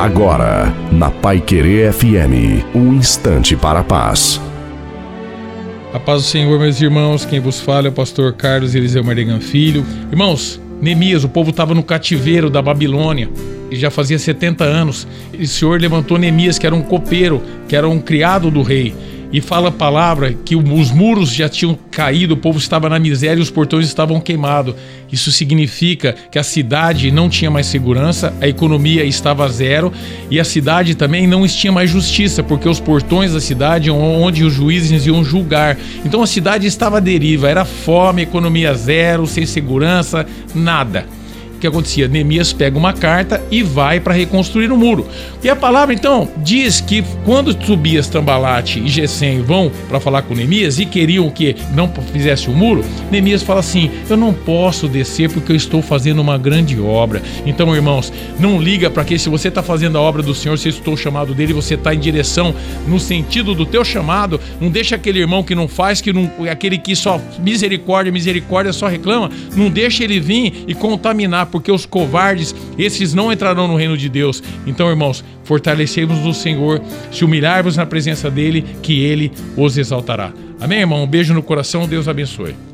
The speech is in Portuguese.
Agora, na Pai Querer FM, um instante para a paz. A paz do Senhor, meus irmãos, quem vos fala é o pastor Carlos Eliseu Mardegan Filho. Irmãos, Neemias, o povo estava no cativeiro da Babilônia e já fazia 70 anos. E o Senhor levantou Neemias, que era um copeiro, que era um criado do rei e fala a palavra que os muros já tinham caído, o povo estava na miséria e os portões estavam queimados. Isso significa que a cidade não tinha mais segurança, a economia estava zero e a cidade também não tinha mais justiça, porque os portões da cidade onde os juízes iam julgar. Então a cidade estava à deriva, era fome, economia zero, sem segurança, nada que acontecia? Neemias pega uma carta e vai para reconstruir o muro. E a palavra então diz que quando Tobias, Tambalate e Gesem vão para falar com Neemias e queriam que não fizesse o muro, Neemias fala assim: Eu não posso descer porque eu estou fazendo uma grande obra. Então, irmãos, não liga para que se você está fazendo a obra do Senhor, se estou chamado dele, você está em direção no sentido do teu chamado. Não deixa aquele irmão que não faz, que não, aquele que só misericórdia, misericórdia só reclama, não deixa ele vir e contaminar porque os covardes, esses não entrarão no reino de Deus. Então, irmãos, fortalecemos o Senhor, se humilharmos na presença dele, que ele os exaltará. Amém, irmão? Um beijo no coração, Deus abençoe.